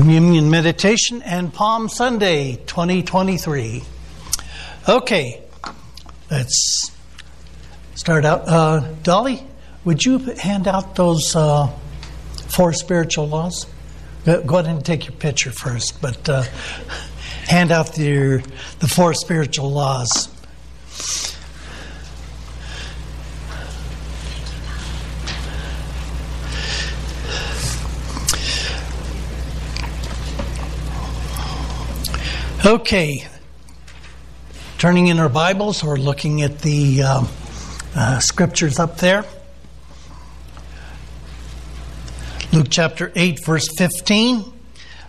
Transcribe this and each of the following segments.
Communion Meditation and Palm Sunday 2023. Okay, let's start out. Uh, Dolly, would you hand out those uh, four spiritual laws? Go ahead and take your picture first, but uh, hand out the, the four spiritual laws. Okay, turning in our Bibles or looking at the um, uh, scriptures up there. Luke chapter 8, verse 15.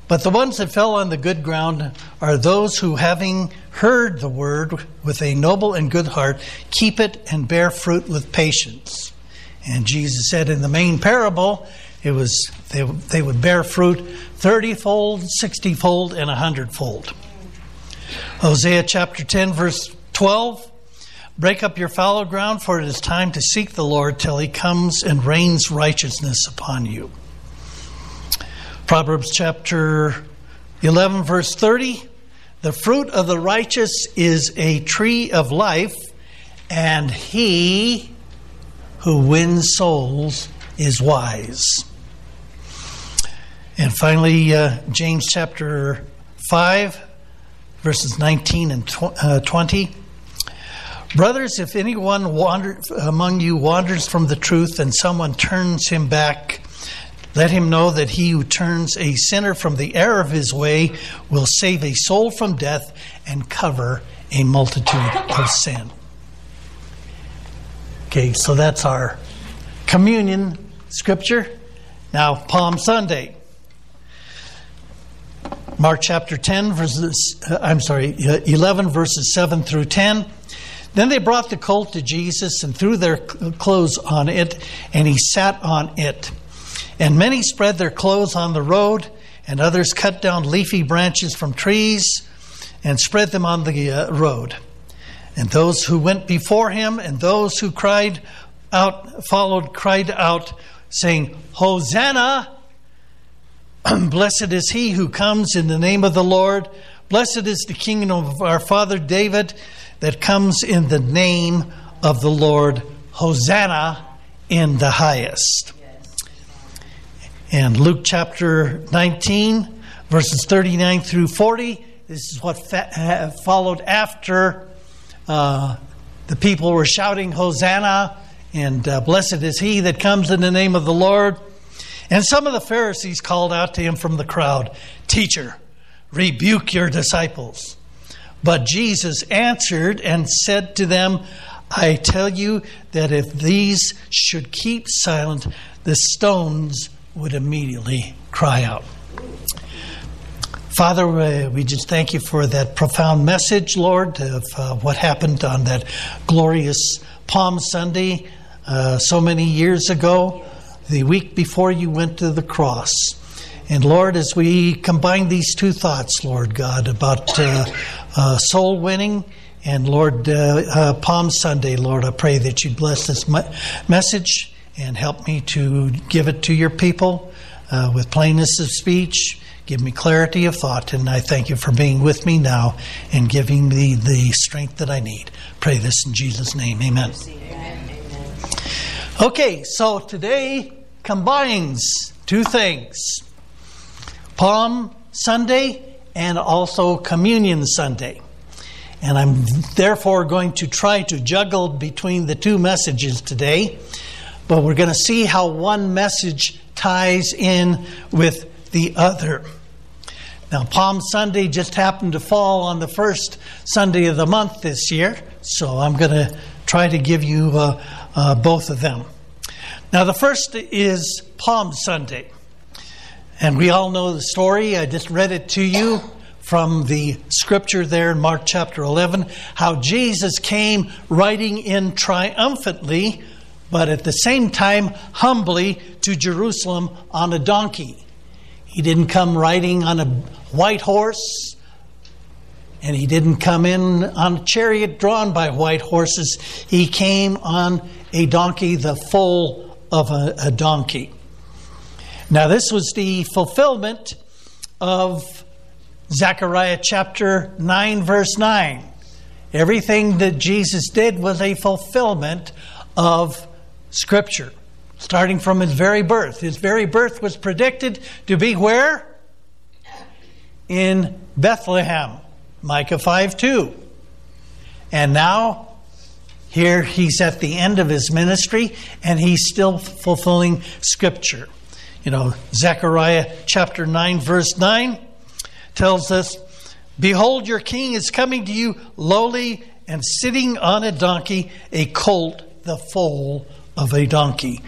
But the ones that fell on the good ground are those who, having heard the word with a noble and good heart, keep it and bear fruit with patience. And Jesus said in the main parable, it was they, they would bear fruit thirty-fold, sixty-fold, and a hundredfold. Hosea chapter 10, verse 12. Break up your fallow ground, for it is time to seek the Lord till he comes and rains righteousness upon you. Proverbs chapter 11, verse 30. The fruit of the righteous is a tree of life, and he who wins souls is wise. And finally, uh, James chapter 5, verses 19 and uh, 20. Brothers, if anyone wander, among you wanders from the truth and someone turns him back, let him know that he who turns a sinner from the error of his way will save a soul from death and cover a multitude of sin. Okay, so that's our communion scripture. Now, Palm Sunday. Mark chapter 10, verses, uh, I'm sorry, uh, 11, verses 7 through 10. Then they brought the colt to Jesus and threw their clothes on it, and he sat on it. And many spread their clothes on the road, and others cut down leafy branches from trees and spread them on the uh, road. And those who went before him and those who cried out, followed, cried out, saying, Hosanna! Blessed is he who comes in the name of the Lord. Blessed is the kingdom of our father David that comes in the name of the Lord. Hosanna in the highest. And Luke chapter 19, verses 39 through 40, this is what fa- followed after uh, the people were shouting, Hosanna, and uh, blessed is he that comes in the name of the Lord. And some of the Pharisees called out to him from the crowd, Teacher, rebuke your disciples. But Jesus answered and said to them, I tell you that if these should keep silent, the stones would immediately cry out. Father, we just thank you for that profound message, Lord, of uh, what happened on that glorious Palm Sunday uh, so many years ago the week before you went to the cross. And Lord, as we combine these two thoughts, Lord God, about uh, uh, soul winning and Lord, uh, uh Palm Sunday, Lord, I pray that you bless this message and help me to give it to your people uh, with plainness of speech. Give me clarity of thought, and I thank you for being with me now and giving me the strength that I need. Pray this in Jesus' name. Amen. Okay, so today combines two things Palm Sunday and also Communion Sunday. And I'm therefore going to try to juggle between the two messages today, but we're going to see how one message ties in with the other. Now, Palm Sunday just happened to fall on the first Sunday of the month this year, so I'm going to try to give you uh, uh, both of them. Now, the first is Palm Sunday. And we all know the story. I just read it to you from the scripture there in Mark chapter 11 how Jesus came riding in triumphantly, but at the same time humbly to Jerusalem on a donkey. He didn't come riding on a white horse, and he didn't come in on a chariot drawn by white horses. He came on a donkey, the foal of a, a donkey. Now, this was the fulfillment of Zechariah chapter 9, verse 9. Everything that Jesus did was a fulfillment of Scripture, starting from his very birth. His very birth was predicted to be where? In Bethlehem, Micah 5 2. And now, here he's at the end of his ministry and he's still fulfilling Scripture. You know, Zechariah chapter 9, verse 9 tells us Behold, your king is coming to you lowly and sitting on a donkey, a colt, the foal of a donkey.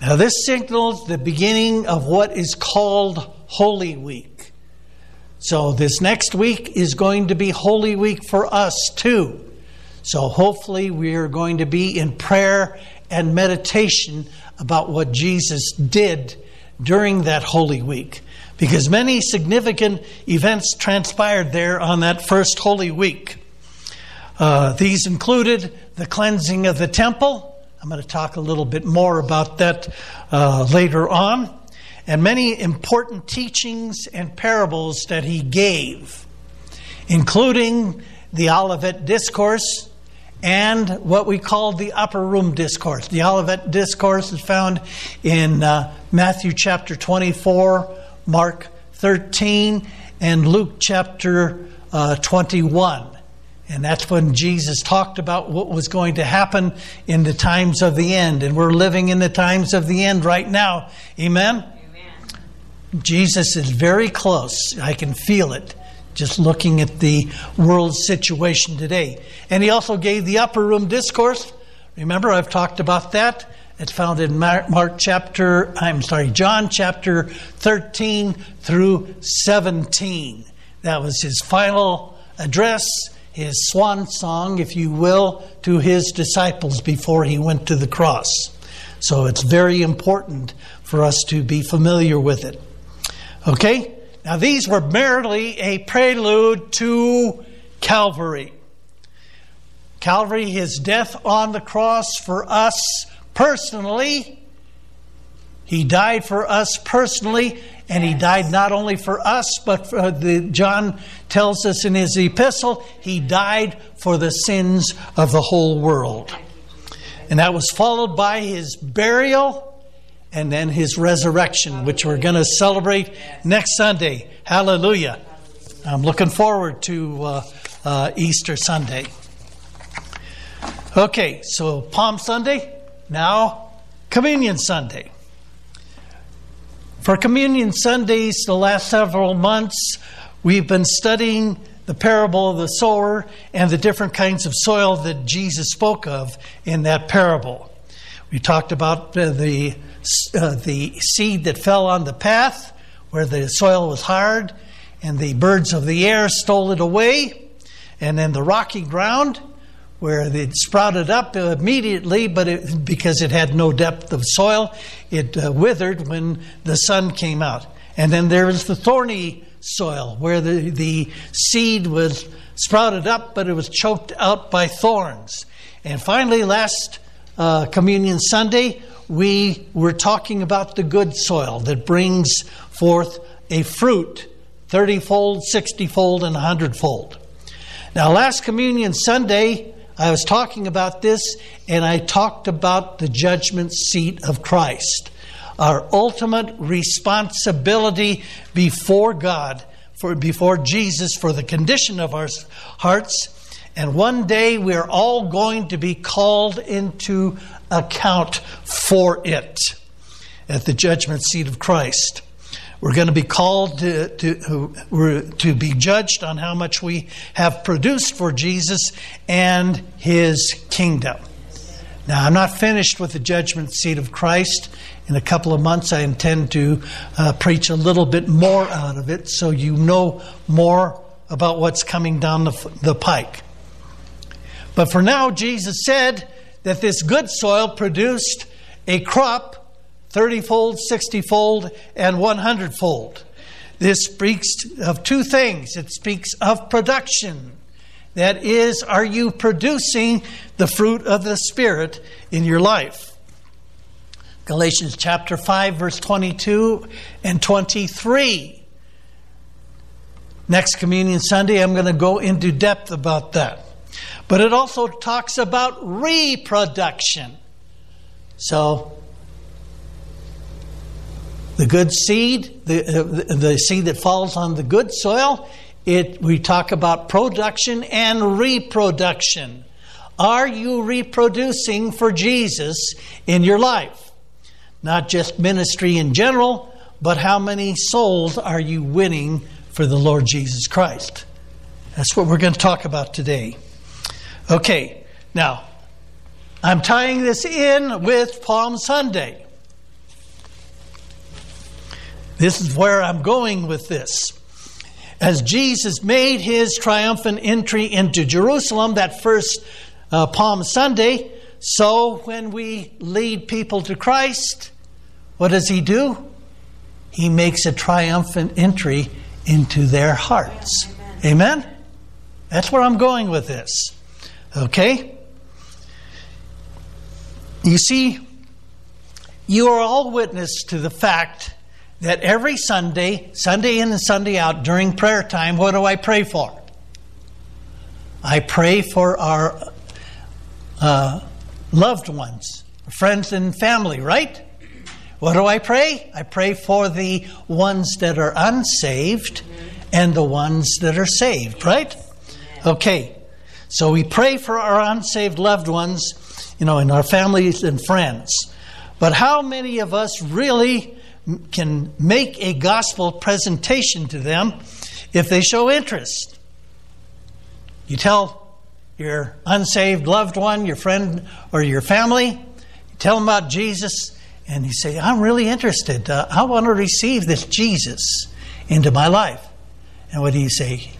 Now, this signals the beginning of what is called Holy Week. So, this next week is going to be Holy Week for us too. So, hopefully, we are going to be in prayer and meditation about what Jesus did during that Holy Week because many significant events transpired there on that first Holy Week. Uh, these included the cleansing of the temple. I'm going to talk a little bit more about that uh, later on. And many important teachings and parables that he gave, including the Olivet Discourse and what we call the Upper Room Discourse. The Olivet Discourse is found in uh, Matthew chapter 24 Mark 13, and Luke chapter uh, 21. And that's when Jesus talked about what was going to happen in the times of the end. And we're living in the times of the end right now. Amen? Amen? Jesus is very close. I can feel it just looking at the world situation today. And he also gave the upper room discourse. Remember, I've talked about that. It's found in Mark chapter, I'm sorry, John chapter 13 through 17. That was his final address, his swan song, if you will, to his disciples before he went to the cross. So it's very important for us to be familiar with it. Okay? Now, these were merely a prelude to Calvary. Calvary, his death on the cross for us personally. He died for us personally, and he died not only for us, but for uh, the, John tells us in his epistle, he died for the sins of the whole world. And that was followed by his burial and then his resurrection, which we're going to celebrate next Sunday. Hallelujah. I'm looking forward to uh, uh, Easter Sunday. Okay, so Palm Sunday. Now, Communion Sunday. For Communion Sundays, the last several months, we've been studying the parable of the sower and the different kinds of soil that Jesus spoke of in that parable. We talked about uh, the, uh, the seed that fell on the path where the soil was hard and the birds of the air stole it away, and then the rocky ground where it sprouted up immediately, but it, because it had no depth of soil, it uh, withered when the sun came out. And then there was the thorny soil where the, the seed was sprouted up, but it was choked out by thorns. And finally, last uh, Communion Sunday, we were talking about the good soil that brings forth a fruit 30 fold, 60 fold, and 100 fold. Now, last Communion Sunday, I was talking about this, and I talked about the judgment seat of Christ. Our ultimate responsibility before God, for, before Jesus, for the condition of our hearts. And one day we are all going to be called into account for it at the judgment seat of Christ. We're going to be called to, to, to be judged on how much we have produced for Jesus and his kingdom. Now, I'm not finished with the judgment seat of Christ. In a couple of months, I intend to uh, preach a little bit more out of it so you know more about what's coming down the, the pike. But for now, Jesus said that this good soil produced a crop 30 fold, 60 fold, and 100 fold. This speaks of two things it speaks of production. That is, are you producing the fruit of the Spirit in your life? Galatians chapter 5, verse 22 and 23 Next Communion Sunday, I'm going to go into depth about that. But it also talks about reproduction. So, the good seed, the, the seed that falls on the good soil, it, we talk about production and reproduction. Are you reproducing for Jesus in your life? Not just ministry in general, but how many souls are you winning for the Lord Jesus Christ? That's what we're going to talk about today. Okay, now, I'm tying this in with Palm Sunday. This is where I'm going with this. As Jesus made his triumphant entry into Jerusalem that first uh, Palm Sunday, so when we lead people to Christ, what does he do? He makes a triumphant entry into their hearts. Amen? Amen? That's where I'm going with this. Okay? You see, you are all witness to the fact that every Sunday, Sunday in and Sunday out, during prayer time, what do I pray for? I pray for our uh, loved ones, friends and family, right? What do I pray? I pray for the ones that are unsaved and the ones that are saved, right? Okay. So we pray for our unsaved loved ones, you know, and our families and friends. But how many of us really can make a gospel presentation to them if they show interest? You tell your unsaved loved one, your friend, or your family, you tell them about Jesus, and you say, I'm really interested. Uh, I want to receive this Jesus into my life. And what do you say?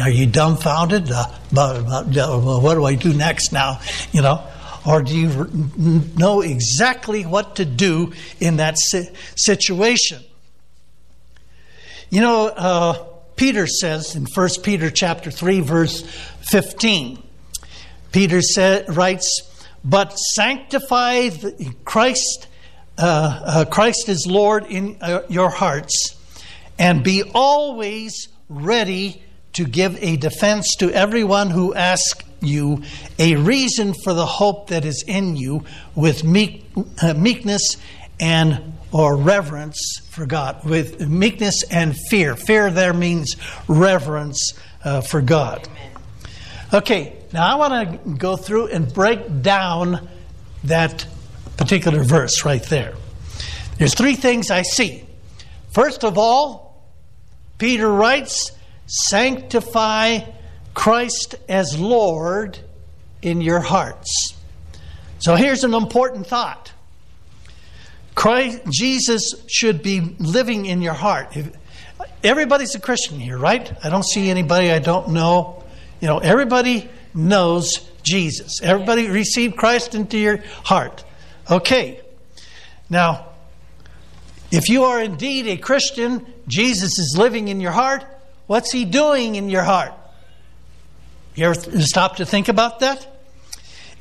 Are you dumbfounded? Uh, but, uh, what do I do next now? You know? Or do you know exactly what to do in that situation? You know, uh, Peter says in 1 Peter chapter 3, verse 15, Peter said, writes, But sanctify Christ, uh, uh, Christ is Lord in uh, your hearts, and be always ready to give a defense to everyone who asks you a reason for the hope that is in you with meek, uh, meekness and or reverence for God with meekness and fear. Fear there means reverence uh, for God. Okay, now I want to go through and break down that particular verse right there. There's three things I see. First of all, Peter writes, Sanctify Christ as Lord in your hearts. So here's an important thought. Christ, Jesus should be living in your heart. Everybody's a Christian here, right? I don't see anybody I don't know. You know, everybody knows Jesus. Everybody received Christ into your heart. Okay. Now, if you are indeed a Christian, Jesus is living in your heart, What's He doing in your heart? You ever stop to think about that?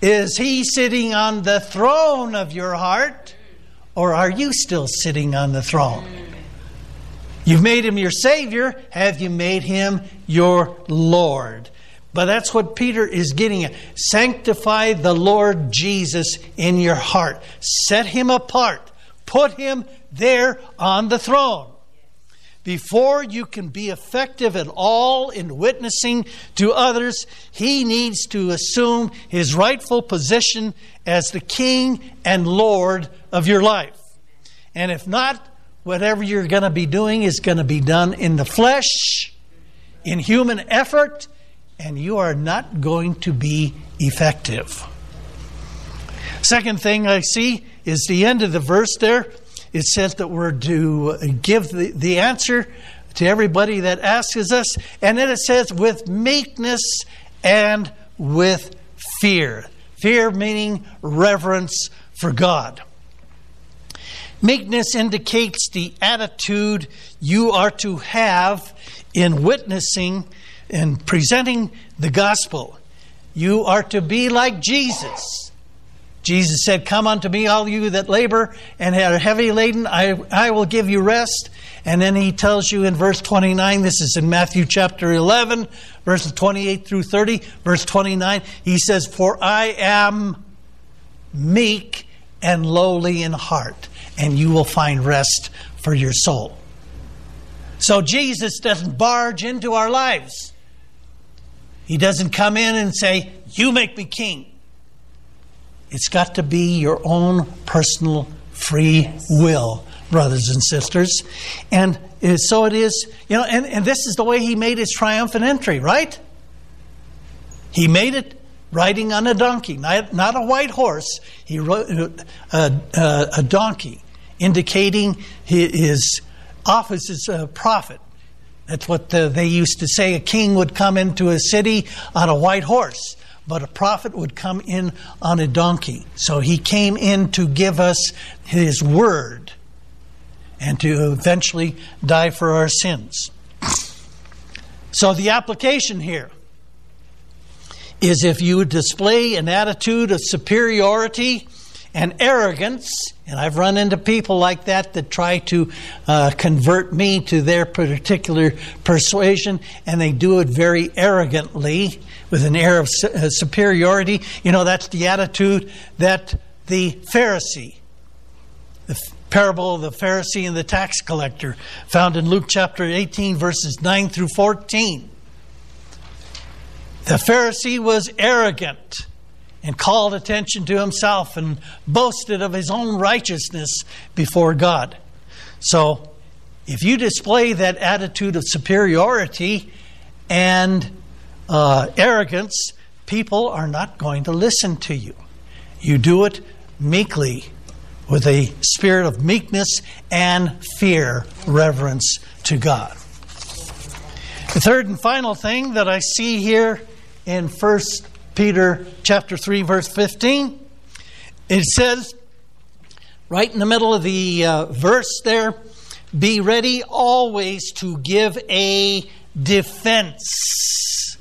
Is He sitting on the throne of your heart, or are you still sitting on the throne? You've made Him your Savior. Have you made Him your Lord? But that's what Peter is getting at. Sanctify the Lord Jesus in your heart. Set him apart. Put him there on the throne. Before you can be effective at all in witnessing to others, he needs to assume his rightful position as the king and lord of your life. And if not, whatever you're going to be doing is going to be done in the flesh, in human effort, and you are not going to be effective. Second thing I see is the end of the verse there it says that we're to give the, the answer to everybody that asks us. And then it says, with meekness and with fear. Fear meaning reverence for God. Meekness indicates the attitude you are to have in witnessing and presenting the gospel. You are to be like Jesus. Jesus said, Come unto me, all you that labor and are heavy laden, I, I will give you rest. And then he tells you in verse 29, this is in Matthew chapter 11, verses 28 through 30, verse 29, he says, For I am meek and lowly in heart, and you will find rest for your soul. So Jesus doesn't barge into our lives. He doesn't come in and say, You make me king. It's got to be your own personal free will, brothers and sisters. And so it is, you know, and, and this is the way he made his triumphant entry, right? He made it riding on a donkey, not, not a white horse. He rode a, uh, a, uh, a donkey, indicating his office as a prophet. That's what the, they used to say. A king would come into a city on a white horse, but a prophet would come in on a donkey. So he came in to give us his word and to eventually die for our sins. So the application here is if you display an attitude of superiority and arrogance, and I've run into people like that that try to uh, convert me to their particular persuasion, and they do it very arrogantly with an air of uh, superiority. You know, that's the attitude that the Pharisee, the parable of the Pharisee and the tax collector, found in Luke chapter 18, verses 9 through 14. The Pharisee was arrogant and called attention to himself and boasted of his own righteousness before God. So, if you display that attitude of superiority and uh, arrogance, people are not going to listen to you. You do it meekly, with a spirit of meekness and fear, reverence to God. The third and final thing that I see here in 1 Peter chapter 3 verse 15 it says right in the middle of the uh, verse there be ready always to give a defense.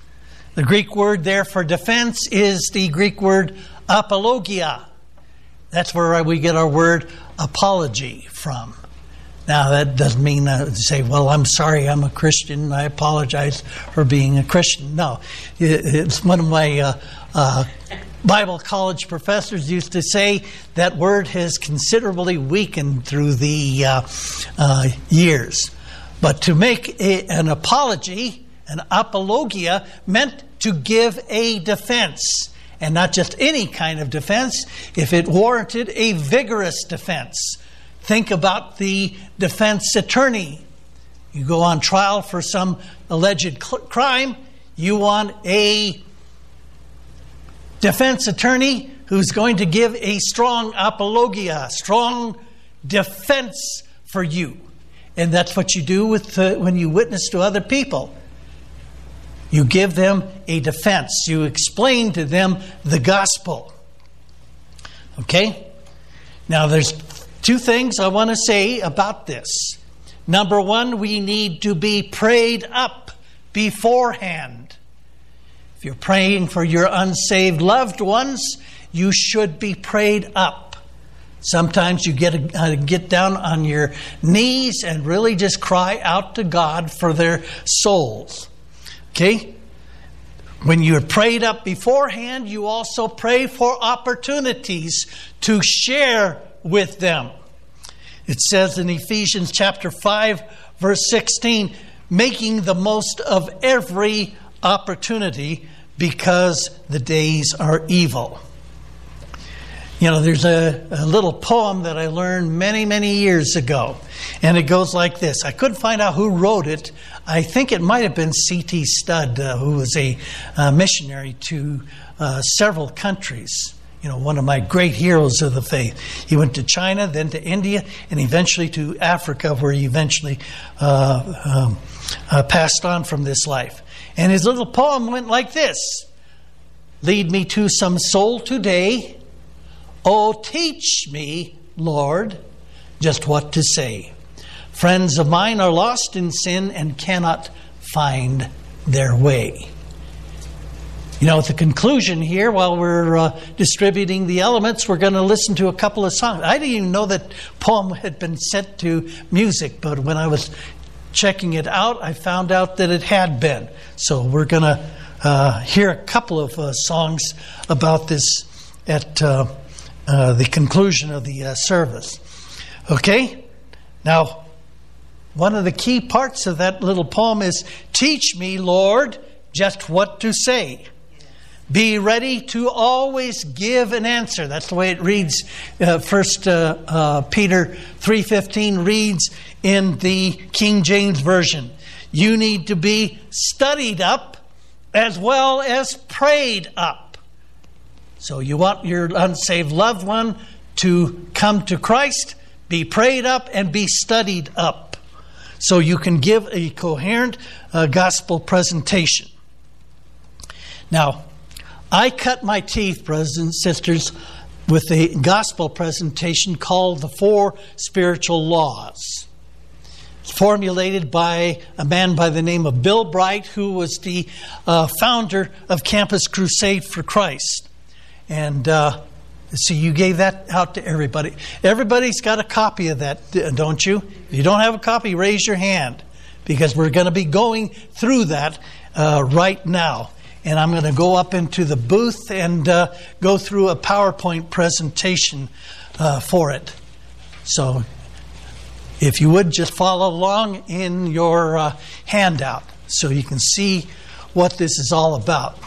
The greek word there for defense is the greek word apologia. That's where we get our word apology from now, that doesn't mean uh, to say, well, I'm sorry, I'm a Christian, I apologize for being a Christian. No. It's one of my uh, uh, Bible college professors used to say that word has considerably weakened through the uh, uh, years. But to make a, an apology, an apologia, meant to give a defense. And not just any kind of defense, if it warranted a vigorous defense Think about the defense attorney. You go on trial for some alleged crime, you want a defense attorney who's going to give a strong apologia, strong defense for you. And that's what you do with when you witness to other people. You give them a defense. You explain to them the gospel. Okay? Now there's Two things I want to say about this. Number one, we need to be prayed up beforehand. If you're praying for your unsaved loved ones, you should be prayed up. Sometimes you get uh, get down on your knees and really just cry out to God for their souls. Okay? When you're prayed up beforehand, you also pray for opportunities to share with them. It says in Ephesians chapter 5, verse 16, making the most of every opportunity because the days are evil. You know, there's a, a, little poem that I learned many, many years ago, and it goes like this. I couldn't find out who wrote it. I think it might have been C.T. Studd, uh, who was a uh, missionary to uh, several countries you know, one of my great heroes of the faith. He went to China, then to India, and eventually to Africa, where he eventually uh, um, uh, passed on from this life. And his little poem went like this Lead me to some soul today. Oh, teach me, Lord, just what to say. Friends of mine are lost in sin and cannot find their way. You know, at the conclusion here, while we're uh, distributing the elements, we're going to listen to a couple of songs. I didn't even know that poem had been set to music, but when I was checking it out, I found out that it had been. So we're going to uh, hear a couple of uh, songs about this at uh, uh, the conclusion of the uh, service. Okay? Now, one of the key parts of that little poem is Teach me, Lord, just what to say. Be ready to always give an answer. That's the way it reads. Uh, First uh, uh, Peter three fifteen reads in the King James version. You need to be studied up as well as prayed up. So you want your unsaved loved one to come to Christ, be prayed up, and be studied up, so you can give a coherent uh, gospel presentation. Now, I cut my teeth, brothers and sisters, with a gospel presentation called The Four Spiritual Laws. Formulated by a man by the name of Bill Bright, who was the uh, founder of Campus Crusade for Christ. And uh, see, you gave that out to everybody. Everybody's got a copy of that, don't you? If you don't have a copy, raise your hand because we're going to be going through that uh, right now and I'm going to go up into the booth and uh, go through a PowerPoint presentation uh, for it. So, if you would just follow along in your uh, handout so you can see what this is all about.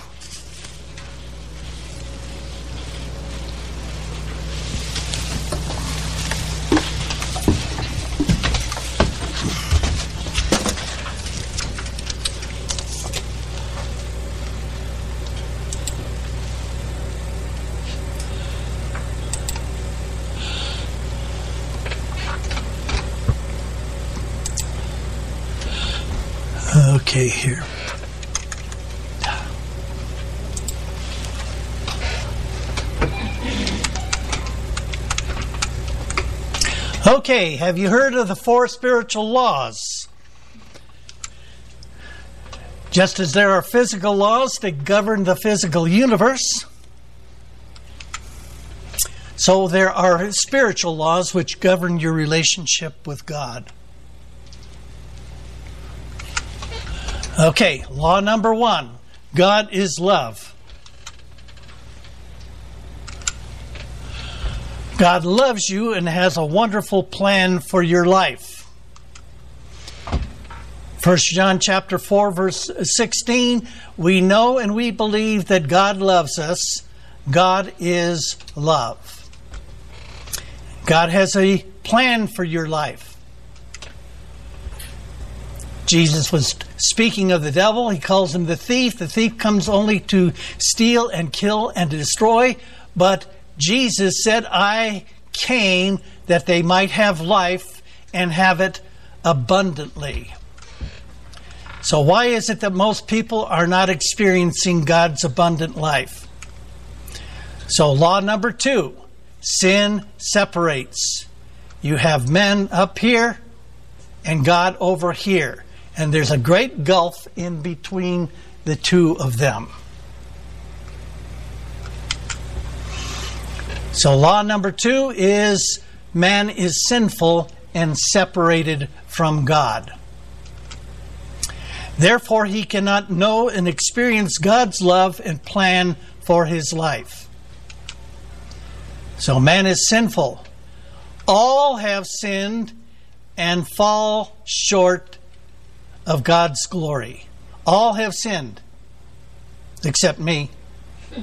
Okay, here. Okay, have you heard of the four spiritual laws? Just as there are physical laws that govern the physical universe, so there are spiritual laws which govern your relationship with God. Okay, law number one God is love. God loves you and has a wonderful plan for your life. 1 John chapter 4 verse 16 we know and we believe that God loves us. God is love. God has a plan for your life. Jesus was speaking of the devil. He calls him the thief. The thief comes only to steal and kill and to destroy. But Jesus said, I came that they might have life and have it abundantly. So, why is it that most people are not experiencing God's abundant life? So, law number two sin separates. You have men up here and God over here and there's a great gulf in between the two of them. So, law number two is man is sinful and separated from God. Therefore, he cannot know and experience God's love and plan for his life. So, man is sinful. All have sinned and fall short of God's glory. All have sinned, except me.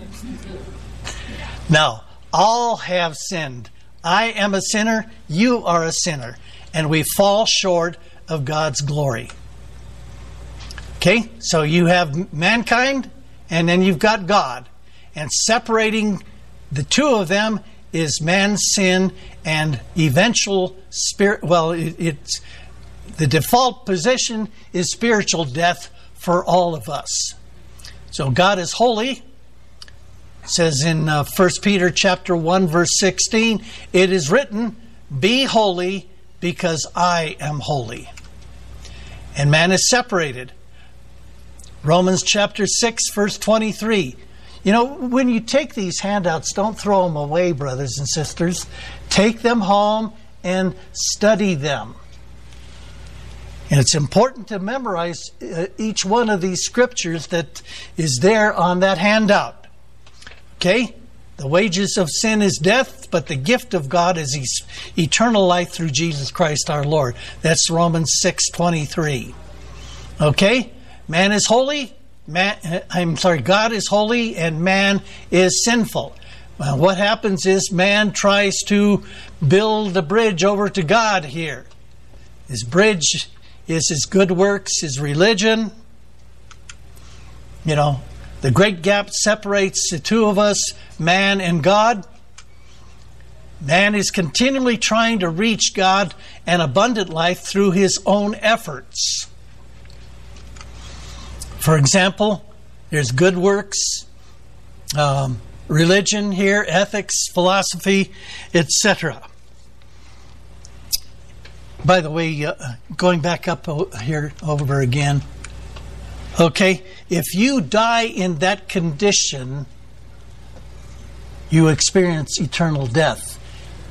Now, all have sinned. I am a sinner, you are a sinner, and we fall short of God's glory. Okay, so you have mankind, and then you've got God. And separating the two of them is man's sin and eventual spirit. Well, it, it's the default position is spiritual death for all of us. So God is holy. It says in uh, 1 Peter chapter 1 verse 16, it is written, "Be holy because I am holy." And man is separated. Romans chapter 6, verse 23. You know, when you take these handouts, don't throw them away, brothers and sisters. Take them home and study them. And it's important to memorize uh, each one of these scriptures that is there on that handout. Okay? The wages of sin is death, but the gift of God is eternal life through Jesus Christ our Lord. That's Romans 6:23. Okay? Man is holy, man uh, I'm sorry, God is holy and man is sinful. Well, what happens is man tries to build a bridge over to God here. His bridge is his good works, his religion. You know, the great gap separates the two of us, man and God. Man is continually trying to reach God and abundant life through his own efforts. For example, there's good works, um, religion here, ethics, philosophy, etc. By the way, uh, going back up here over again, okay, if you die in that condition, you experience eternal death,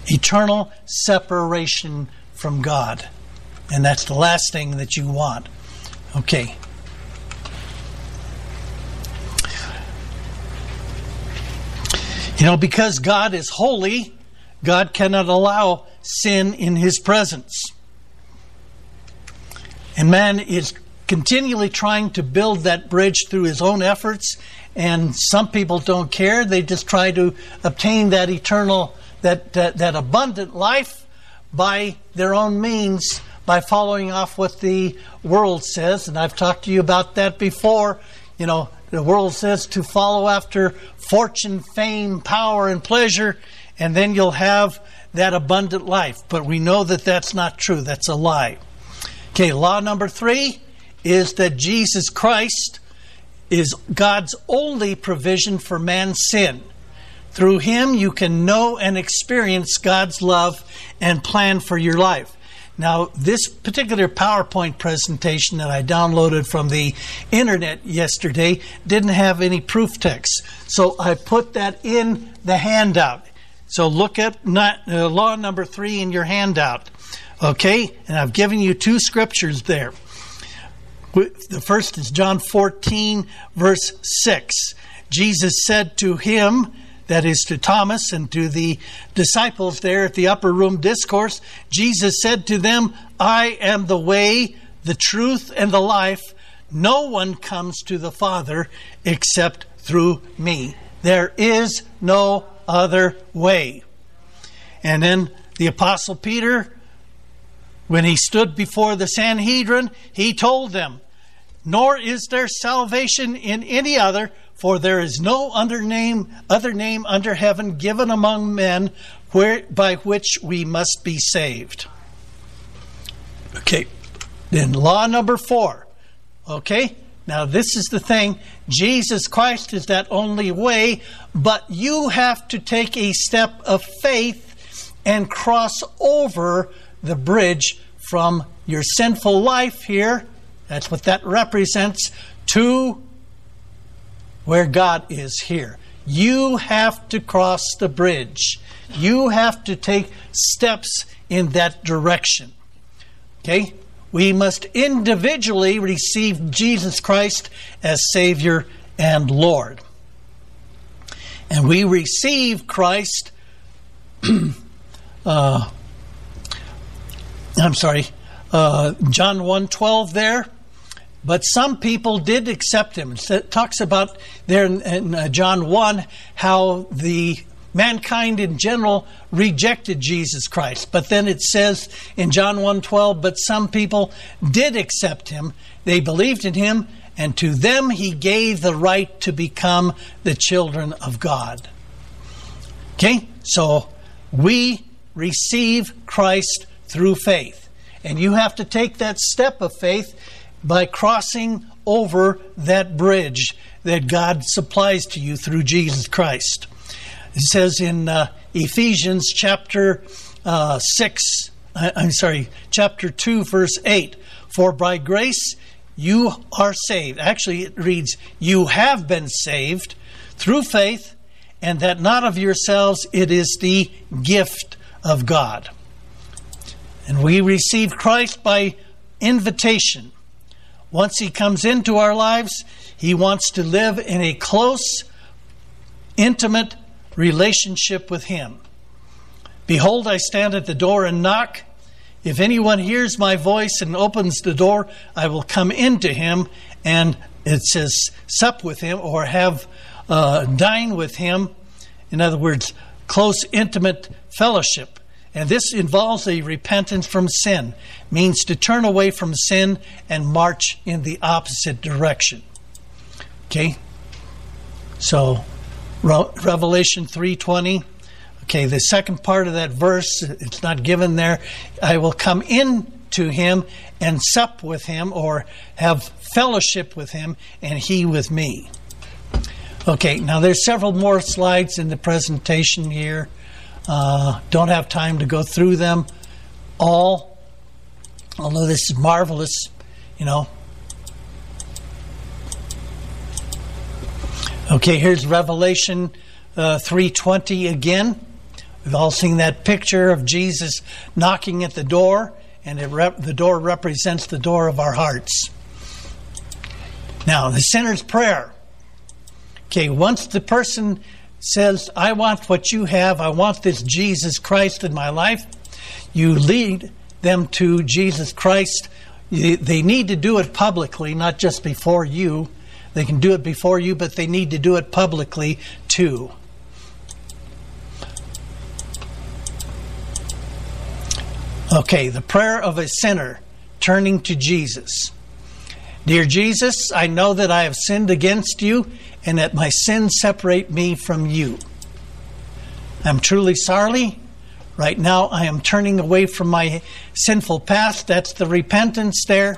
eternal separation from God. And that's the last thing that you want. Okay. You know, because God is holy, God cannot allow sin in his presence. And man is continually trying to build that bridge through his own efforts. And some people don't care. They just try to obtain that eternal, that, that, that abundant life by their own means, by following off what the world says. And I've talked to you about that before. You know, the world says to follow after fortune, fame, power, and pleasure, and then you'll have that abundant life. But we know that that's not true. That's a lie. Okay, law number three is that Jesus Christ is God's only provision for man's sin. Through him, you can know and experience God's love and plan for your life. Now, this particular PowerPoint presentation that I downloaded from the internet yesterday didn't have any proof text. So I put that in the handout. So look at not, uh, law number three in your handout. Okay? And I've given you two scriptures there. The first is John 14, verse 6. Jesus said to him, that is to Thomas and to the disciples there at the upper room discourse, Jesus said to them, I am the way, the truth, and the life. No one comes to the Father except through me. There is no other way. And then the Apostle Peter when he stood before the Sanhedrin, he told them, Nor is there salvation in any other, for there is no other name, other name under heaven given among men where, by which we must be saved. Okay, then law number four. Okay, now this is the thing Jesus Christ is that only way, but you have to take a step of faith and cross over the bridge from your sinful life here, that's what that represents, to where God is here. You have to cross the bridge. You have to take steps in that direction. Okay? We must individually receive Jesus Christ as Savior and Lord. And we receive Christ uh, I'm sorry, uh, John 1.12 there. But some people did accept him. It talks about there in, in uh, John 1 how the mankind in general rejected Jesus Christ. But then it says in John 1:12, but some people did accept him. They believed in him, and to them he gave the right to become the children of God. Okay? So we receive Christ through faith. And you have to take that step of faith by crossing over that bridge that God supplies to you through Jesus Christ. It says in uh, Ephesians chapter uh, 6, I'm sorry, chapter 2, verse 8 For by grace you are saved. Actually, it reads, You have been saved through faith, and that not of yourselves, it is the gift of God. And we receive Christ by invitation. Once He comes into our lives, He wants to live in a close, intimate relationship with Him. Behold, I stand at the door and knock. If anyone hears my voice and opens the door, I will come into him and it says sup with him or have uh, dine with him. In other words, close, intimate fellowship. And this involves a repentance from sin, means to turn away from sin and march in the opposite direction. Okay? So Revelation 3:20 Okay, the second part of that verse, it's not given there. I will come in to him and sup with him or have fellowship with him and he with me. Okay, now there's several more slides in the presentation here. Uh, don't have time to go through them all, although this is marvelous, you know. Okay, here's Revelation uh, 3:20 again. We've all seen that picture of Jesus knocking at the door, and rep- the door represents the door of our hearts. Now, the sinner's prayer. Okay, once the person says, I want what you have, I want this Jesus Christ in my life, you lead them to Jesus Christ. They need to do it publicly, not just before you. They can do it before you, but they need to do it publicly too. Okay, the prayer of a sinner turning to Jesus. Dear Jesus, I know that I have sinned against you and that my sins separate me from you. I'm truly sorry. Right now, I am turning away from my sinful past. That's the repentance there.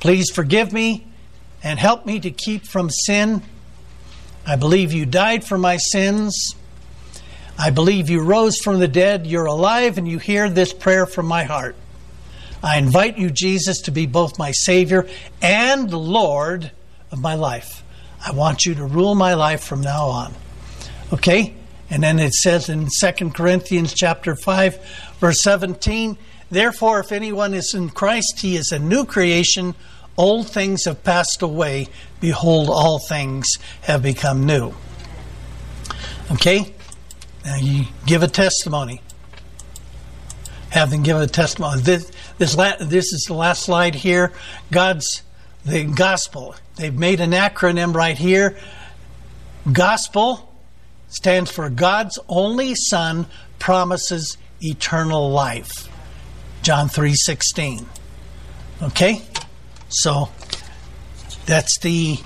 Please forgive me and help me to keep from sin. I believe you died for my sins. I believe you rose from the dead, you're alive, and you hear this prayer from my heart. I invite you, Jesus, to be both my Savior and Lord of my life. I want you to rule my life from now on. Okay? And then it says in 2 Corinthians chapter 5, verse 17, Therefore, if anyone is in Christ, he is a new creation. Old things have passed away. Behold, all things have become new. Okay? Now you give a testimony. Have them give a testimony. This, this, this is the last slide here. God's the gospel. They've made an acronym right here. Gospel stands for God's only Son promises eternal life. John 3:16. Okay? So that's the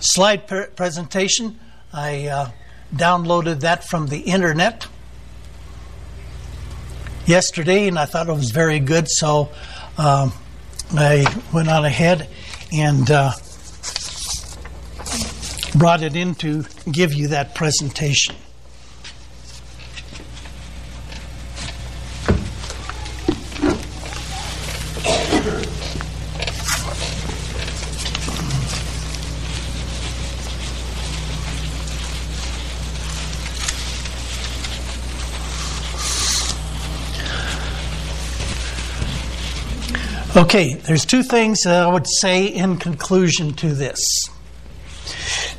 slide presentation. I uh, downloaded that from the internet yesterday, and I thought it was very good. So um, I went on ahead and uh, brought it in to give you that presentation. Okay, there's two things that I would say in conclusion to this.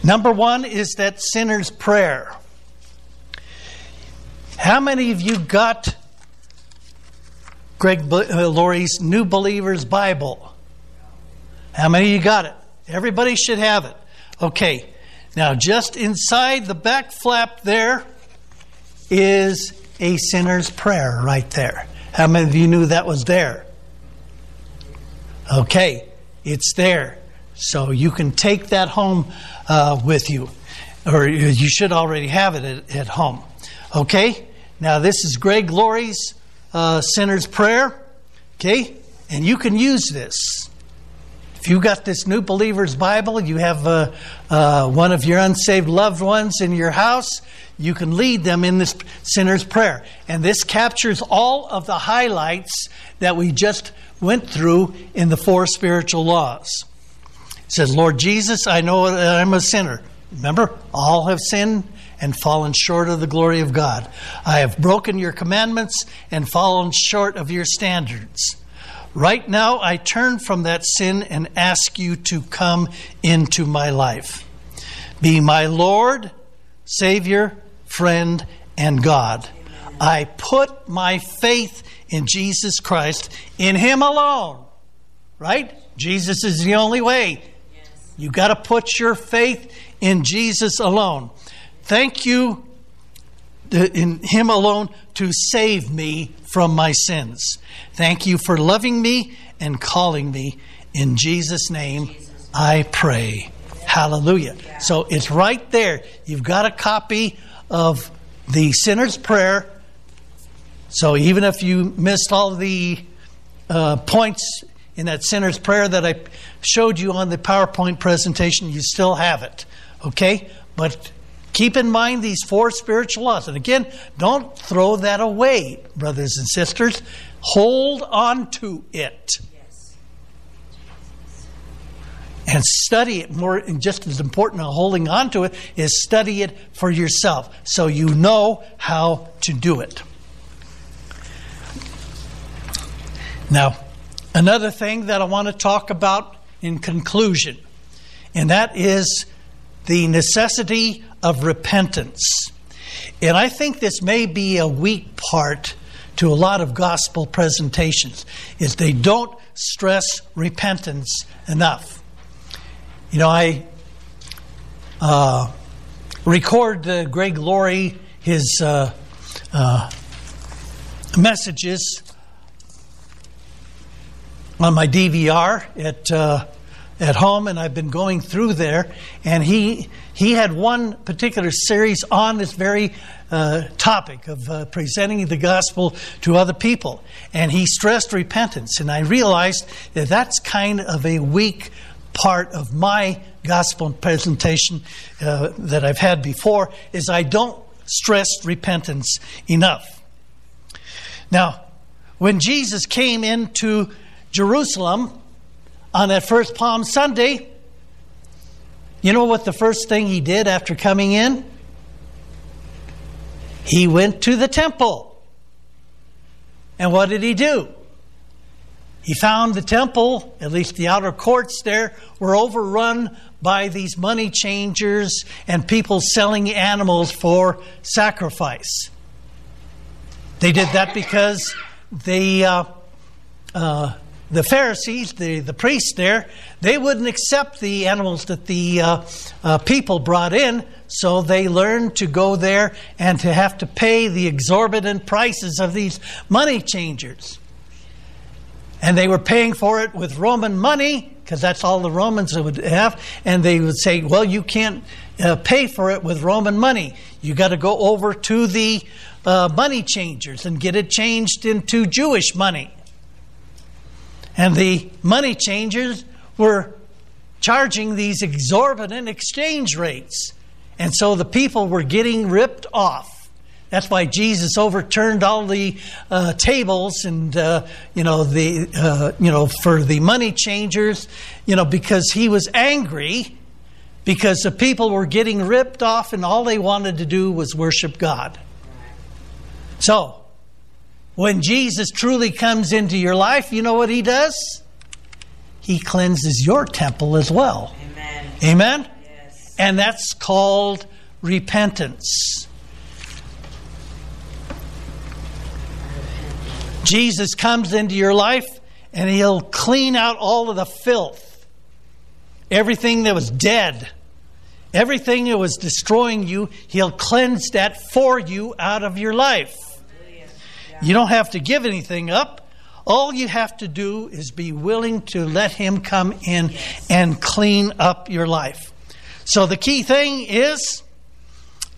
Number one is that sinner's prayer. How many of you got Greg uh, Laurie's New Believer's Bible? How many of you got it? Everybody should have it. Okay, now just inside the back flap there is a sinner's prayer right there. How many of you knew that was there? Okay, it's there. So you can take that home uh, with you, or you should already have it at, at, home. Okay, now this is Greg Laurie's uh, Sinner's Prayer. Okay, and you can use this If you got this New Believer's Bible, you have uh, uh, one of your unsaved loved ones in your house, you can lead them in this sinner's prayer. And this captures all of the highlights that we just went through in the four spiritual laws. It says, Lord Jesus, I know that I'm a sinner. Remember, all have sinned and fallen short of the glory of God. I have broken your commandments and fallen short of your standards. Right now, I turn from that sin and ask you to come into my life. Be my Lord, Savior, friend, and God. I put my faith in Jesus Christ, in Him alone. Right? Jesus is the only way. You got to put your faith in Jesus alone. Thank you in Him alone to save me from my sins. Thank you for loving me and calling me. In Jesus' name, I pray. Hallelujah. So it's right there. You've got a copy of the sinner's prayer. So even if you missed all the uh, points in that sinner's prayer that I showed you on the PowerPoint presentation, you still have it. Okay? But Keep in mind these four spiritual laws. And again, don't throw that away, brothers and sisters. Hold on to it. And study it more, and just as important than holding on to it is study it for yourself so you know how to do it. Now, another thing that I want to talk about in conclusion, and that is the necessity of repentance. And I think this may be a weak part to a lot of gospel presentations is they don't stress repentance enough. You know, I uh, record Greg Laurie his uh, uh messages on my DVR at uh, at home, and I've been going through there. And he he had one particular series on this very uh, topic of uh, presenting the gospel to other people, and he stressed repentance. And I realized that that's kind of a weak part of my gospel presentation uh, that I've had before. Is I don't stress repentance enough. Now, when Jesus came into Jerusalem on that first Palm Sunday, you know what the first thing he did after coming in? He went to the temple. And what did he do? He found the temple, at least the outer courts there, were overrun by these money changers and people selling animals for sacrifice. They did that because they uh, uh, the Pharisees, the, the priests there, they wouldn't accept the animals that the uh, uh, people brought in, so they learned to go there and to have to pay the exorbitant prices of these money changers. And they were paying for it with Roman money, because that's all the Romans would have, and they would say, Well, you can't uh, pay for it with Roman money. You got to go over to the uh, money changers and get it changed into Jewish money. And the money changers were charging these exorbitant exchange rates. And so the people were getting ripped off. That's why Jesus overturned all the uh, tables and uh, you know the uh, you know for the money changers, you know because he was angry because the people were getting ripped off and all they wanted to do was worship God. So when Jesus truly comes into your life, you know what he does? He cleanses your temple as well. Amen. Amen? Yes. And that's called repentance. Jesus comes into your life and he'll clean out all of the filth, everything that was dead, everything that was destroying you, he'll cleanse that for you out of your life. You don't have to give anything up. All you have to do is be willing to let Him come in and clean up your life. So the key thing is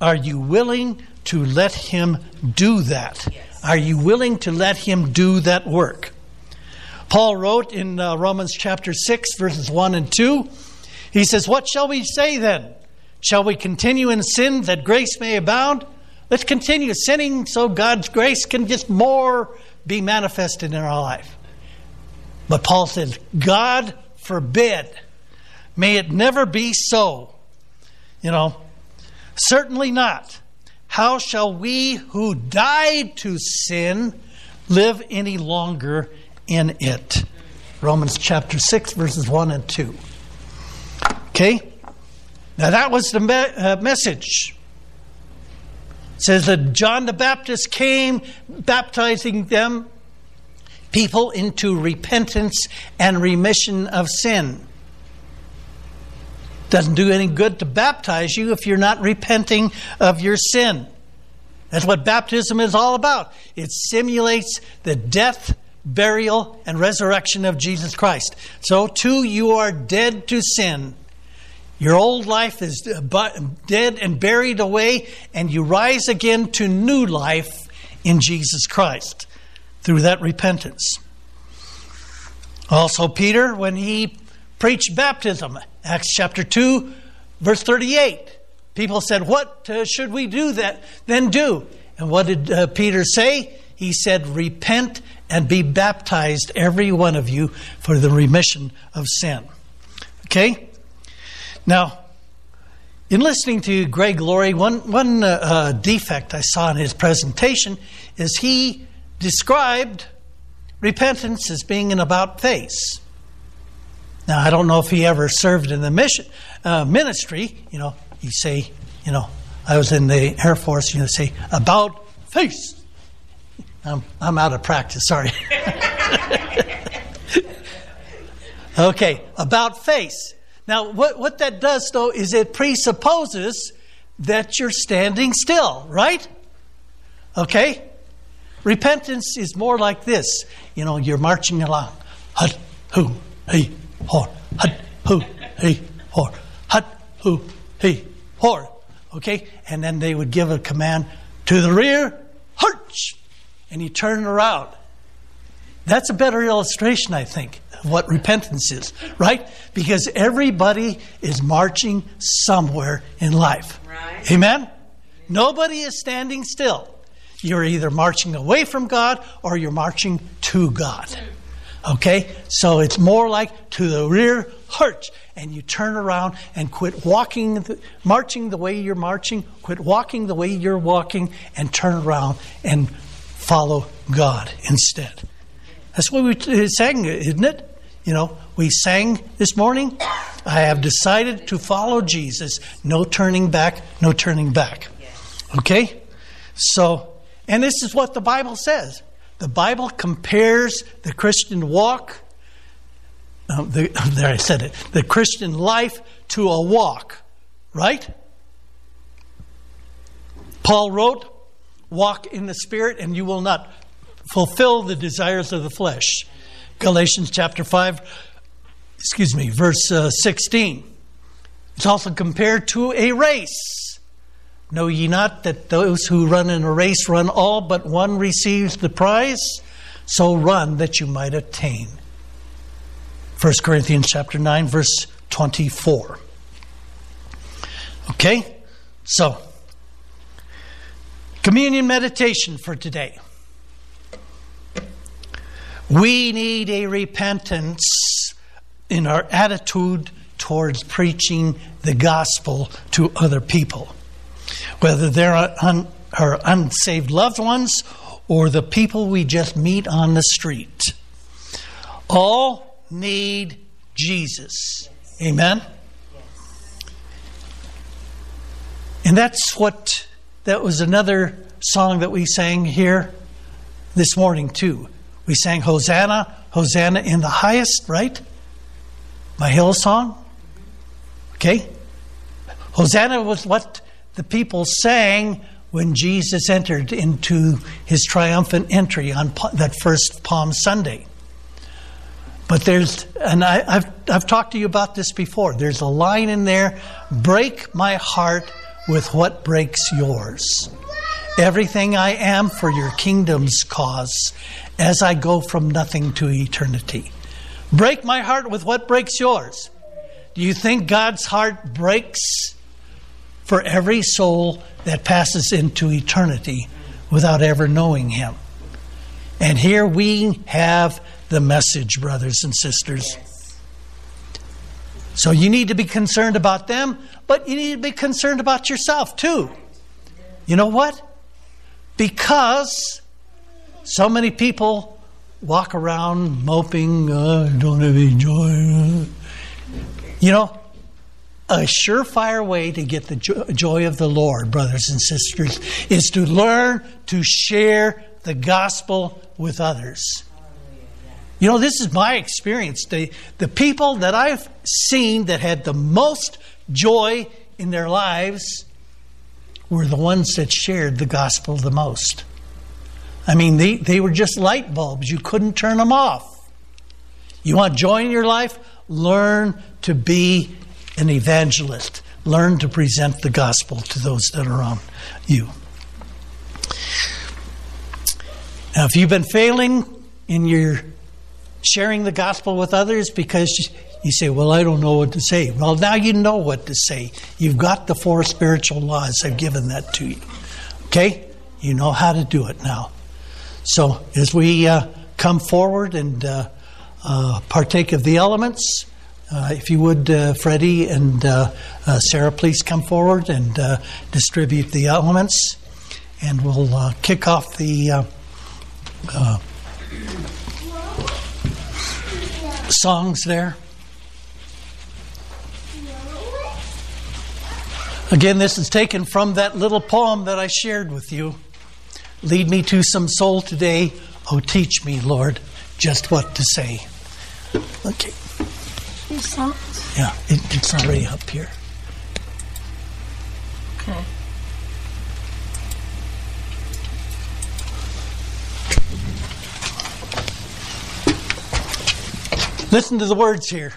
are you willing to let Him do that? Are you willing to let Him do that work? Paul wrote in uh, Romans chapter 6, verses 1 and 2, he says, What shall we say then? Shall we continue in sin that grace may abound? Let's continue sinning so God's grace can just more be manifested in our life. But Paul says, God forbid. May it never be so. You know, certainly not. How shall we who died to sin live any longer in it? Romans chapter 6, verses 1 and 2. Okay? Now that was the me- uh, message. It says that John the Baptist came baptizing them, people, into repentance and remission of sin. Doesn't do any good to baptize you if you're not repenting of your sin. That's what baptism is all about. It simulates the death, burial, and resurrection of Jesus Christ. So, too, you are dead to sin. Your old life is dead and buried away, and you rise again to new life in Jesus Christ through that repentance. Also, Peter, when he preached baptism, Acts chapter 2, verse 38. People said, What uh, should we do that then do? And what did uh, Peter say? He said, Repent and be baptized, every one of you, for the remission of sin. Okay? Now, in listening to Greg Laurie, one, one uh, uh, defect I saw in his presentation is he described repentance as being an about face. Now, I don't know if he ever served in the mission uh, ministry. You know, you say, you know, I was in the Air Force. You know, say about face. I'm, I'm out of practice. Sorry. okay, about face. Now, what, what that does, though, is it presupposes that you're standing still, right? Okay? Repentance is more like this. You know, you're marching along. Hut, who, hey, hor, hut, who, hey, hor, hut, who, hey, hor. Okay? And then they would give a command to the rear, hurch, and you turn around. That's a better illustration, I think, what repentance is, right? Because everybody is marching somewhere in life. Right. Amen? Nobody is standing still. You're either marching away from God or you're marching to God. Okay? So it's more like to the rear hurt. And you turn around and quit walking, the, marching the way you're marching, quit walking the way you're walking, and turn around and follow God instead. That's what we sang, isn't it? You know, we sang this morning, I have decided to follow Jesus. No turning back, no turning back. Okay? So, and this is what the Bible says. The Bible compares the Christian walk, um, the, there I said it, the Christian life to a walk, right? Paul wrote, Walk in the Spirit, and you will not fulfill the desires of the flesh. Galatians chapter 5, excuse me, verse uh, 16. It's also compared to a race. Know ye not that those who run in a race run all, but one receives the prize? So run that you might attain. 1 Corinthians chapter 9, verse 24. Okay? So, communion meditation for today. We need a repentance in our attitude towards preaching the gospel to other people whether they're un, our unsaved loved ones or the people we just meet on the street. All need Jesus. Amen? And that's what, that was another song that we sang here this morning, too. We sang Hosanna, Hosanna in the highest, right? My Hillsong. Okay? Hosanna was what the people sang when Jesus entered into his triumphant entry on that first Palm Sunday. But there's, and I, have I've talked to you about this before, there's a line in there break my heart with what breaks yours. everything I am for your kingdom's cause as I go from nothing to eternity. Break my heart with what breaks yours. Do you think God's heart breaks for every soul that passes into eternity without ever knowing Him? And here we have the message, brothers and sisters. So you need to be concerned about them, but you need to be concerned about yourself too. You know what? Because so many people walk around moping, uh, don't have any joy. You know, a surefire way to get the joy of the Lord, brothers and sisters, is to learn to share the gospel with others. You know, this is my experience. The, the people that I've seen that had the most joy in their lives were the ones that shared the gospel the most. I mean, they, they were just light bulbs. You couldn't turn them off. You want joy in your life? Learn to be an evangelist. Learn to present the gospel to those that are around you. Now, if you've been failing in your sharing the gospel with others because you say, Well, I don't know what to say. Well, now you know what to say. You've got the four spiritual laws. I've given that to you. Okay? You know how to do it now. So, as we uh, come forward and uh, uh, partake of the elements, uh, if you would, uh, Freddie and uh, Sarah, please come forward and distribute the elements. And we'll kick off the songs there. Again, this is taken from that little poem that I shared with you. Lead me to some soul today. Oh, teach me, Lord, just what to say. Okay. Yeah, it, it's already up here. Okay. Listen to the words here.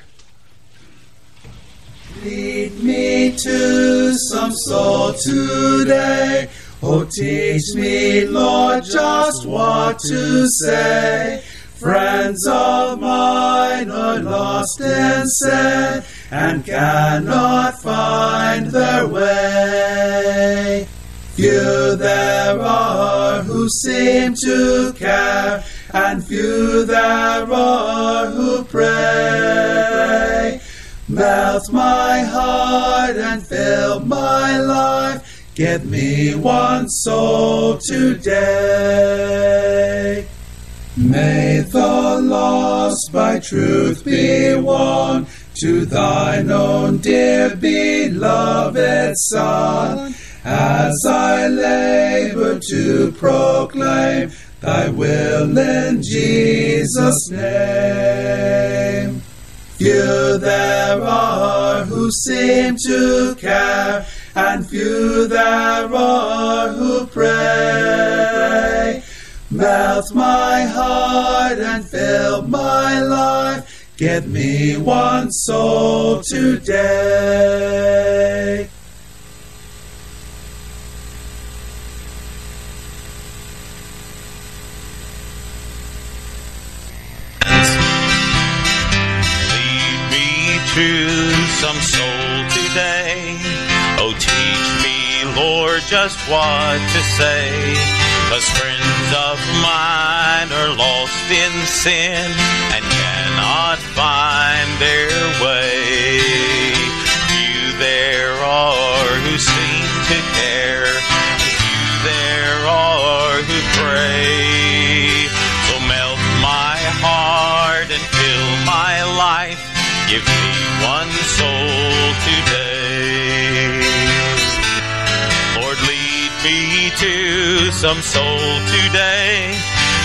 Lead me to some soul today. Oh, teach me, Lord, just what to say. Friends of mine are lost and sad and cannot find their way. Few there are who seem to care and few there are who pray. Melt my heart and fill my life. Give me one soul today. May the lost by truth be won to thine own dear beloved Son, as I labor to proclaim thy will in Jesus' name. Few there are who seem to care, and few there are who pray. Melt my heart and fill my life. Give me one soul today. Lead me to some soul today. Lord, just what to say. Cause friends of mine are lost in sin and cannot find their way. Few there are who seem to care, and few there are who pray. So melt my heart and fill my life. Give me one soul today. Some soul today.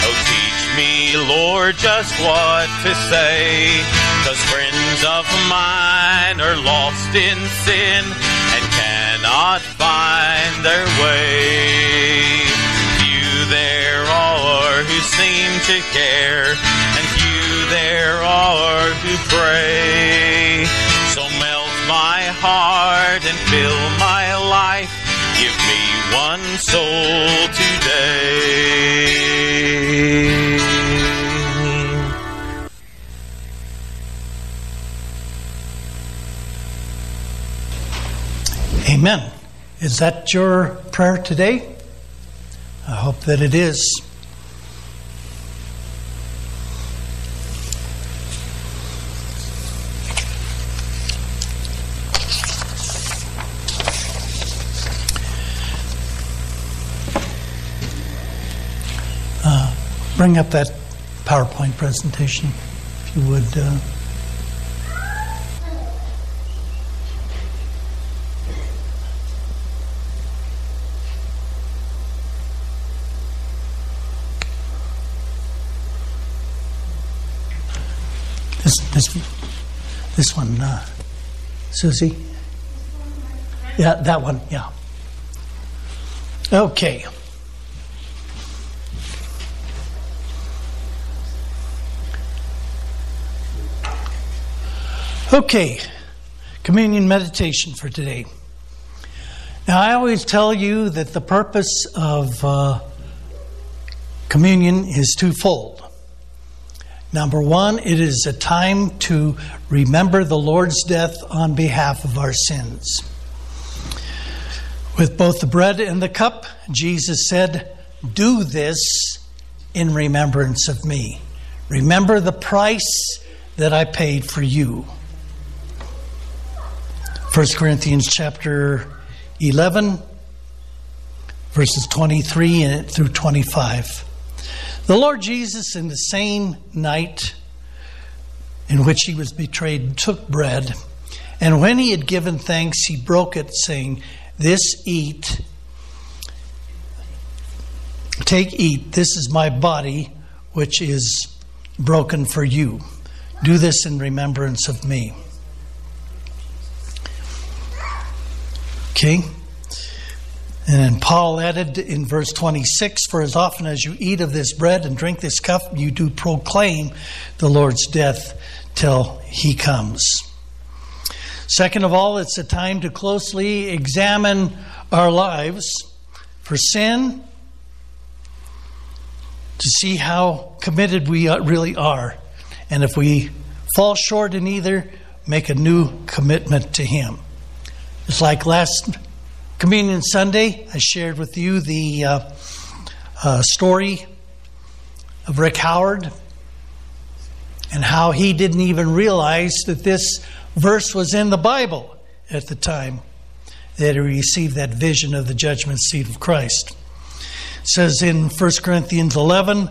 Oh, teach me, Lord, just what to say. Cause friends of mine are lost in sin and cannot find their way. Few there are who seem to care, and few there are who pray. So melt my heart and fill my life. Today. Amen. Is that your prayer today? I hope that it is. Bring up that PowerPoint presentation, if you would. Uh, This, this, this one, uh, Susie? Yeah, that one, yeah. Okay. Okay, communion meditation for today. Now, I always tell you that the purpose of uh, communion is twofold. Number one, it is a time to remember the Lord's death on behalf of our sins. With both the bread and the cup, Jesus said, Do this in remembrance of me. Remember the price that I paid for you. 1 Corinthians chapter 11, verses 23 through 25. The Lord Jesus, in the same night in which he was betrayed, took bread, and when he had given thanks, he broke it, saying, This eat, take, eat, this is my body, which is broken for you. Do this in remembrance of me. Okay? And then Paul added in verse 26 For as often as you eat of this bread and drink this cup, you do proclaim the Lord's death till he comes. Second of all, it's a time to closely examine our lives for sin, to see how committed we really are. And if we fall short in either, make a new commitment to Him. It's like last Communion Sunday, I shared with you the uh, uh, story of Rick Howard and how he didn't even realize that this verse was in the Bible at the time that he received that vision of the judgment seat of Christ. It says in 1 Corinthians 11,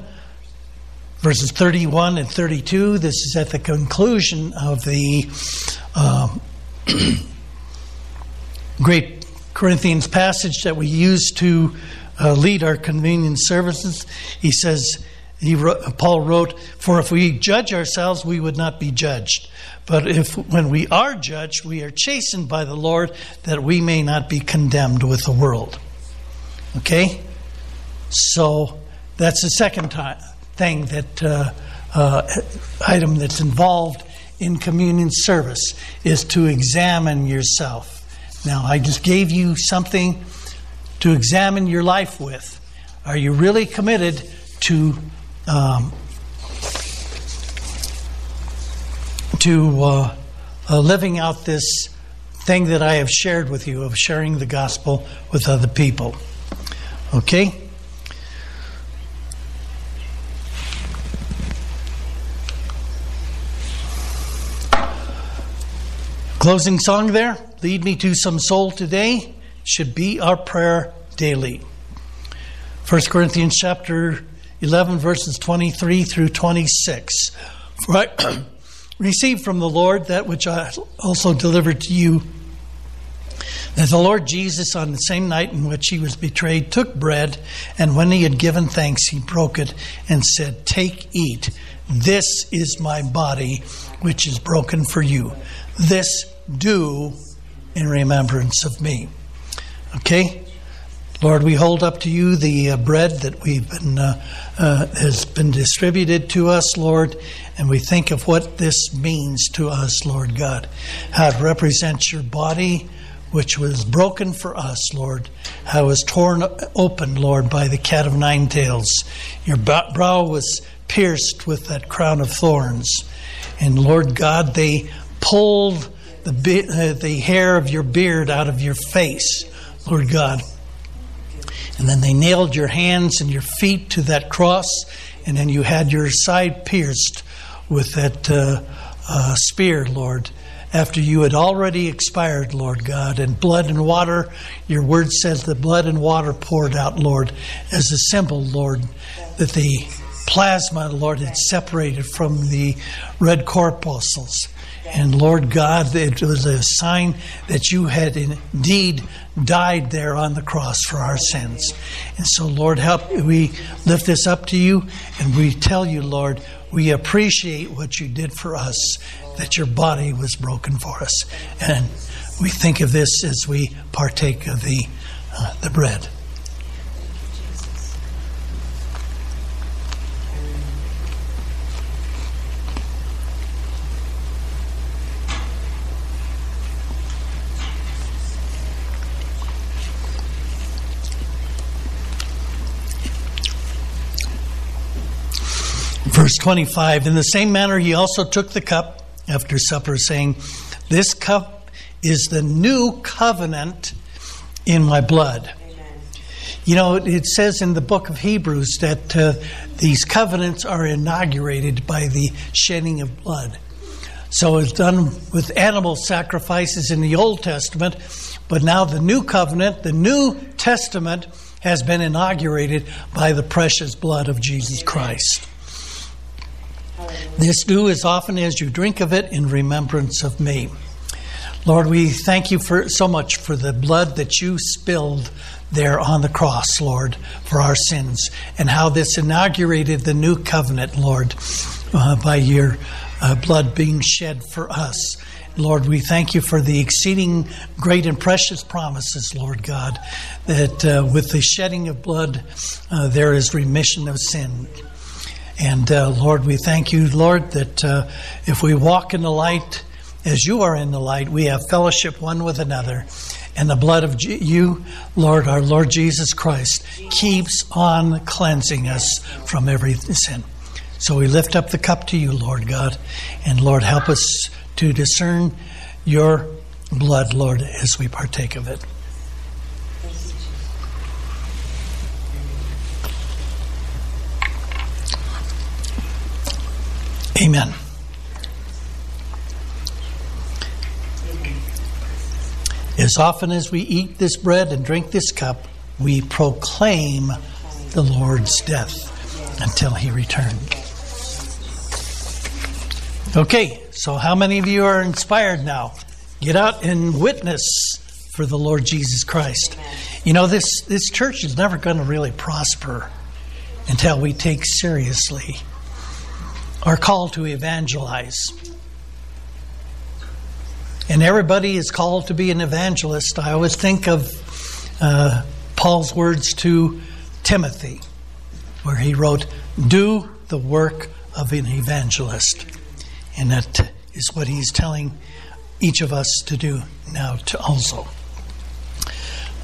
verses 31 and 32, this is at the conclusion of the uh, great Corinthians passage that we use to uh, lead our communion services. He says, he wrote, Paul wrote, "For if we judge ourselves, we would not be judged. But if when we are judged, we are chastened by the Lord, that we may not be condemned with the world." Okay, so that's the second time, thing that uh, uh, item that's involved in communion service is to examine yourself. Now, I just gave you something to examine your life with. Are you really committed to um, to uh, uh, living out this thing that I have shared with you of sharing the gospel with other people? Okay. Closing song there, Lead Me to Some Soul Today, should be our prayer daily. 1 Corinthians chapter 11, verses 23 through 26. For I received from the Lord that which I also delivered to you. That the Lord Jesus, on the same night in which he was betrayed, took bread, and when he had given thanks, he broke it and said, Take, eat. This is my body, which is broken for you. This do in remembrance of me. Okay? Lord, we hold up to you the uh, bread that we've been uh, uh, has been distributed to us, Lord, and we think of what this means to us, Lord God. How it represents your body, which was broken for us, Lord, how it was torn open, Lord, by the cat of nine tails. Your brow was pierced with that crown of thorns. And Lord God, they pulled the, uh, the hair of your beard out of your face, Lord God. And then they nailed your hands and your feet to that cross, and then you had your side pierced with that uh, uh, spear, Lord, after you had already expired, Lord God, and blood and water, your word says the blood and water poured out, Lord, as a symbol, Lord, that the plasma, Lord, had separated from the red corpuscles. And Lord God, it was a sign that you had indeed died there on the cross for our sins. And so, Lord, help we lift this up to you and we tell you, Lord, we appreciate what you did for us, that your body was broken for us. And we think of this as we partake of the, uh, the bread. Verse 25 In the same manner, he also took the cup after supper, saying, This cup is the new covenant in my blood. Amen. You know, it says in the book of Hebrews that uh, these covenants are inaugurated by the shedding of blood. So it's done with animal sacrifices in the Old Testament, but now the new covenant, the New Testament, has been inaugurated by the precious blood of Jesus Christ. This do as often as you drink of it in remembrance of me. Lord, we thank you for so much for the blood that you spilled there on the cross, Lord, for our sins, and how this inaugurated the new covenant, Lord, uh, by your uh, blood being shed for us. Lord, we thank you for the exceeding great and precious promises, Lord God, that uh, with the shedding of blood, uh, there is remission of sin. And uh, Lord, we thank you, Lord, that uh, if we walk in the light as you are in the light, we have fellowship one with another. And the blood of you, Lord, our Lord Jesus Christ, keeps on cleansing us from every sin. So we lift up the cup to you, Lord God. And Lord, help us to discern your blood, Lord, as we partake of it. Amen. As often as we eat this bread and drink this cup, we proclaim the Lord's death until he returns. Okay, so how many of you are inspired now? Get out and witness for the Lord Jesus Christ. You know, this, this church is never going to really prosper until we take seriously are called to evangelize. And everybody is called to be an evangelist. I always think of uh, Paul's words to Timothy, where he wrote, Do the work of an evangelist. And that is what he's telling each of us to do now to also.